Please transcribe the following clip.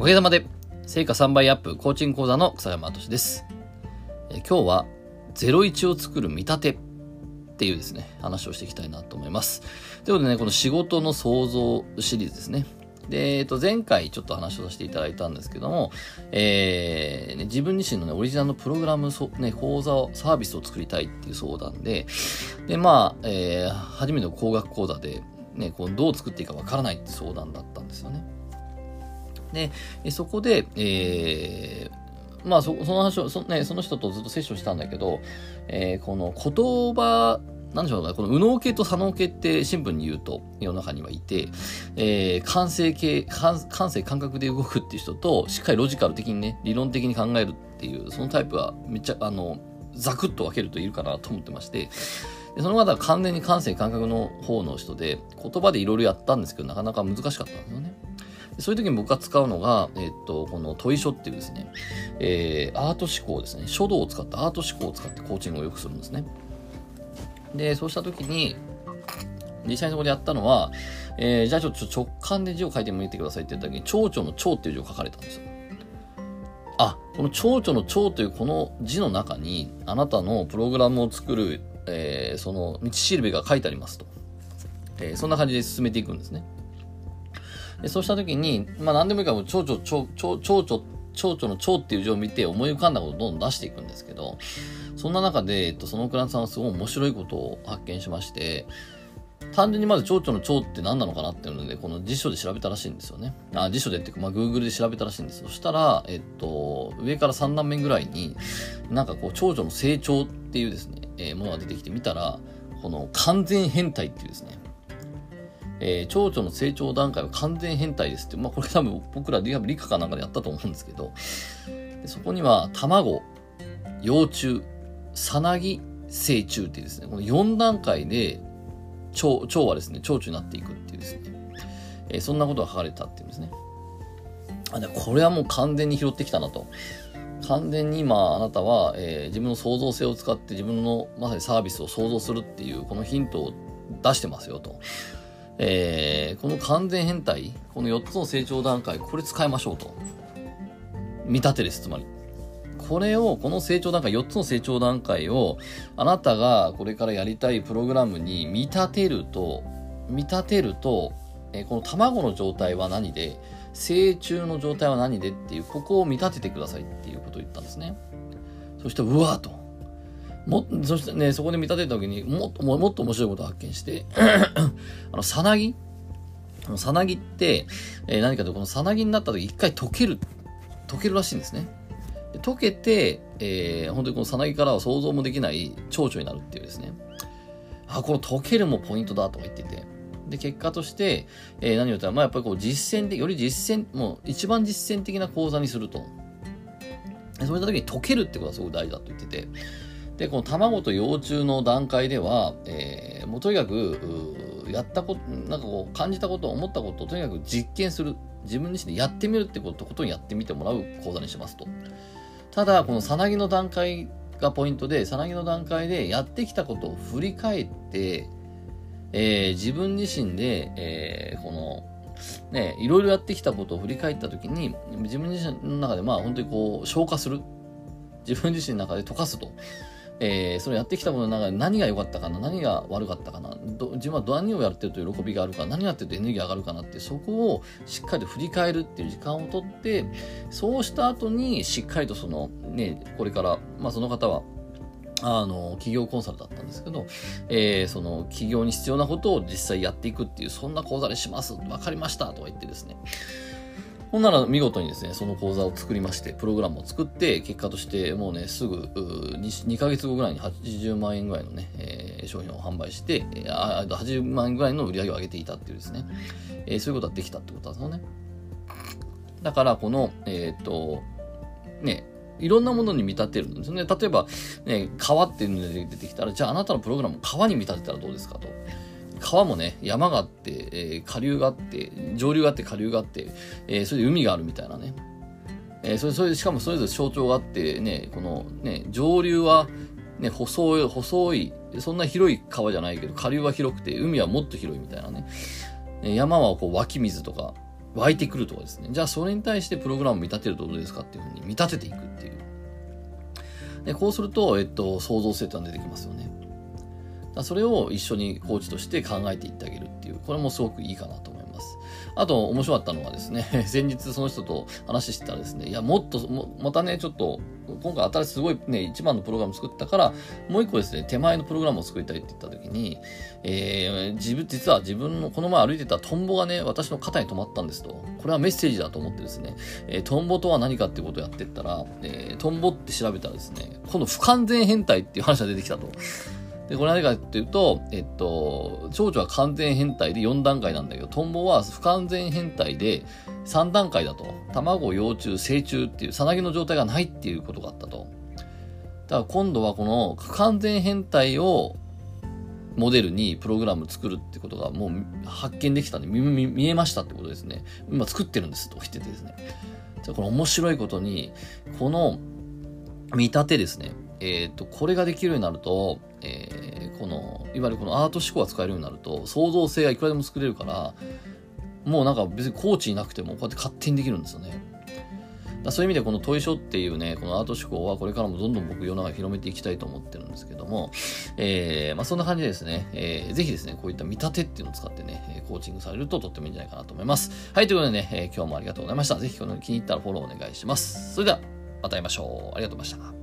おかげさまで、成果3倍アップコーチング講座の草山敏です。え今日は、01を作る見立てっていうですね、話をしていきたいなと思います。ということでね、この仕事の創造シリーズですね。で、えっと、前回ちょっと話をさせていただいたんですけども、えー、ね、自分自身のね、オリジナルのプログラム、ね、講座を、サービスを作りたいっていう相談で、で、まあ、えー、初めての工学講座で、ね、こうどう作っていいかわからないって相談だったんですよね。で、そこで、えー、まあそ、その話をそ,、ね、その人とずっとセッションしたんだけど、えー、この言葉、なんでしょうか、この右脳系と左脳系ってシンプルに言うと世の中にはいて、えー、感性系感、感性感覚で動くっていう人と、しっかりロジカル的にね、理論的に考えるっていう、そのタイプはめっちゃ、あの、ザクッと分けるといるかなと思ってまして、でその方は完全に感性感覚の方の人で、言葉でいろいろやったんですけど、なかなか難しかったんですよね。そういう時に僕が使うのが、えっと、この問い書っていうですね、えー、アート思考ですね。書道を使ったアート思考を使ってコーチングをよくするんですね。で、そうした時に、実際にそこでやったのは、えー、じゃあちょっと直感で字を書いてみてくださいって言った時に、蝶々の蝶っていう字を書かれたんですよ。あ、この蝶々の蝶というこの字の中に、あなたのプログラムを作る、えー、その道しるべが書いてありますと。えー、そんな感じで進めていくんですね。でそうした時に、まあ何でもいいから、蝶々、蝶々、蝶々、蝶々の蝶っていう字を見て思い浮かんだことをどんどん出していくんですけど、そんな中で、えっと、そのクランさんはすごい面白いことを発見しまして、単純にまず蝶々の蝶って何なのかなっていうので、この辞書で調べたらしいんですよね。あ、辞書でっていうか、まあ、Google で調べたらしいんです。そしたら、えっと、上から3段目ぐらいに、なんかこう、蝶々の成長っていうですね、えー、ものが出てきてみたら、この完全変態っていうですね、えー、蝶々の成長段階は完全変態ですって、まあこれ多分僕ら理科かなんかでやったと思うんですけど、そこには卵、幼虫、さなぎ、成虫っていうですね、この4段階で蝶、蝶はですね、蝶々になっていくっていうですね、えー、そんなことが書かれたっていうんですね。あ、でこれはもう完全に拾ってきたなと。完全に今あなたは、えー、自分の創造性を使って自分のまさにサービスを創造するっていうこのヒントを出してますよと。えー、この完全変態、この4つの成長段階、これ使いましょうと。見立てです、つまり。これを、この成長段階、4つの成長段階を、あなたがこれからやりたいプログラムに見立てると、見立てると、えー、この卵の状態は何で、成虫の状態は何でっていう、ここを見立ててくださいっていうことを言ったんですね。そして、うわーと。も、そしてね、そこで見立てた時にもっと、もっと面白いことを発見して、あの、さなぎ？さなぎって、えー、何かというと、このさなぎになった時一回溶ける、溶けるらしいんですね。溶けて、えー、本当にこのさなぎからは想像もできない蝶々になるっていうですね。あ、この溶けるもポイントだとか言ってて。で、結果として、えー、何を言ったら、まあやっぱりこう実践で、より実践、もう一番実践的な講座にすると。そういった時に溶けるってことはすごく大事だと言ってて。で、この卵と幼虫の段階では、えー、もうとにかく、やったこと、なんかこう、感じたこと、思ったことをとにかく実験する。自分自身でやってみるってことことにやってみてもらう講座にしますと。ただ、このさなぎの段階がポイントで、さなぎの段階でやってきたことを振り返って、えー、自分自身で、えー、この、ね、いろいろやってきたことを振り返ったときに、自分自身の中でまあ本当にこう、消化する。自分自身の中で溶かすと。えー、それやってきたことの中で何が良かったかな何が悪かったかな自分は何をやってると喜びがあるか何やってるとエネルギー上がるかなってそこをしっかりと振り返るっていう時間をとってそうした後にしっかりとそのねこれからまあその方はあの、企業コンサルだったんですけど、えー、その、企業に必要なことを実際やっていくっていう、そんな講座にします。わかりましたとか言ってですね。ほんなら見事にですね、その講座を作りまして、プログラムを作って、結果としてもうね、すぐ 2, 2ヶ月後ぐらいに80万円ぐらいのね、え、商品を販売して、あ80万円ぐらいの売り上げを上げていたっていうですね、え、そういうことができたってことなんですよね。だから、この、えっ、と、ね、いろんなものに見立てるんですよね。例えば、ね、川っていうので出てきたら、じゃああなたのプログラムを川に見立てたらどうですかと。川もね、山があって、えー、下流があって、上流があって下流があって、えー、それで海があるみたいなね。えー、それ、それ、しかもそれぞれ象徴があって、ね、このね、上流は、ね、細い、細い、そんな広い川じゃないけど、下流は広くて、海はもっと広いみたいなね。山はこう湧き水とか、湧いてくるとかですね。じゃあそれに対してプログラムを見立てるとどうですかっていうふうに見立てていくっていう。で、こうすると、えっと、創造性ってのが出てきますよね。それを一緒にコーチとして考えていってあげるっていう、これもすごくいいかなと思います。あと、面白かったのはですね、前日その人と話してたらですね、いや、もっと、またね、ちょっと、今回新しいすごいね、一番のプログラム作ったから、もう一個ですね、手前のプログラムを作りたいって言った時に、えー、自分、実は自分のこの前歩いてたトンボがね、私の肩に止まったんですと。これはメッセージだと思ってですね、えー、トンボとは何かってことをやってったら、えー、トンボって調べたらですね、この不完全変態っていう話が出てきたと。で、これ何かっていうと、えっと、蝶々は完全変態で4段階なんだけど、トンボは不完全変態で3段階だと。卵、幼虫、成虫っていうさなぎの状態がないっていうことがあったと。だから今度はこの不完全変態をモデルにプログラム作るってことがもう発見できたんで見見えましたってことですね。今作ってるんですと言っててですね。じゃあこの面白いことに、この見立てですね。えっ、ー、と、これができるようになると、えー、この、いわゆるこのアート思考が使えるようになると、創造性がいくらでも作れるから、もうなんか別にコーチいなくてもこうやって勝手にできるんですよね。だそういう意味でこの問い書っていうね、このアート思考はこれからもどんどん僕世の中広めていきたいと思ってるんですけども、えー、まあそんな感じでですね、えー、ぜひですね、こういった見立てっていうのを使ってね、コーチングされるととってもいいんじゃないかなと思います。はい、ということでね、えー、今日もありがとうございました。ぜひこの気に入ったらフォローお願いします。それでは、また会いましょう。ありがとうございました。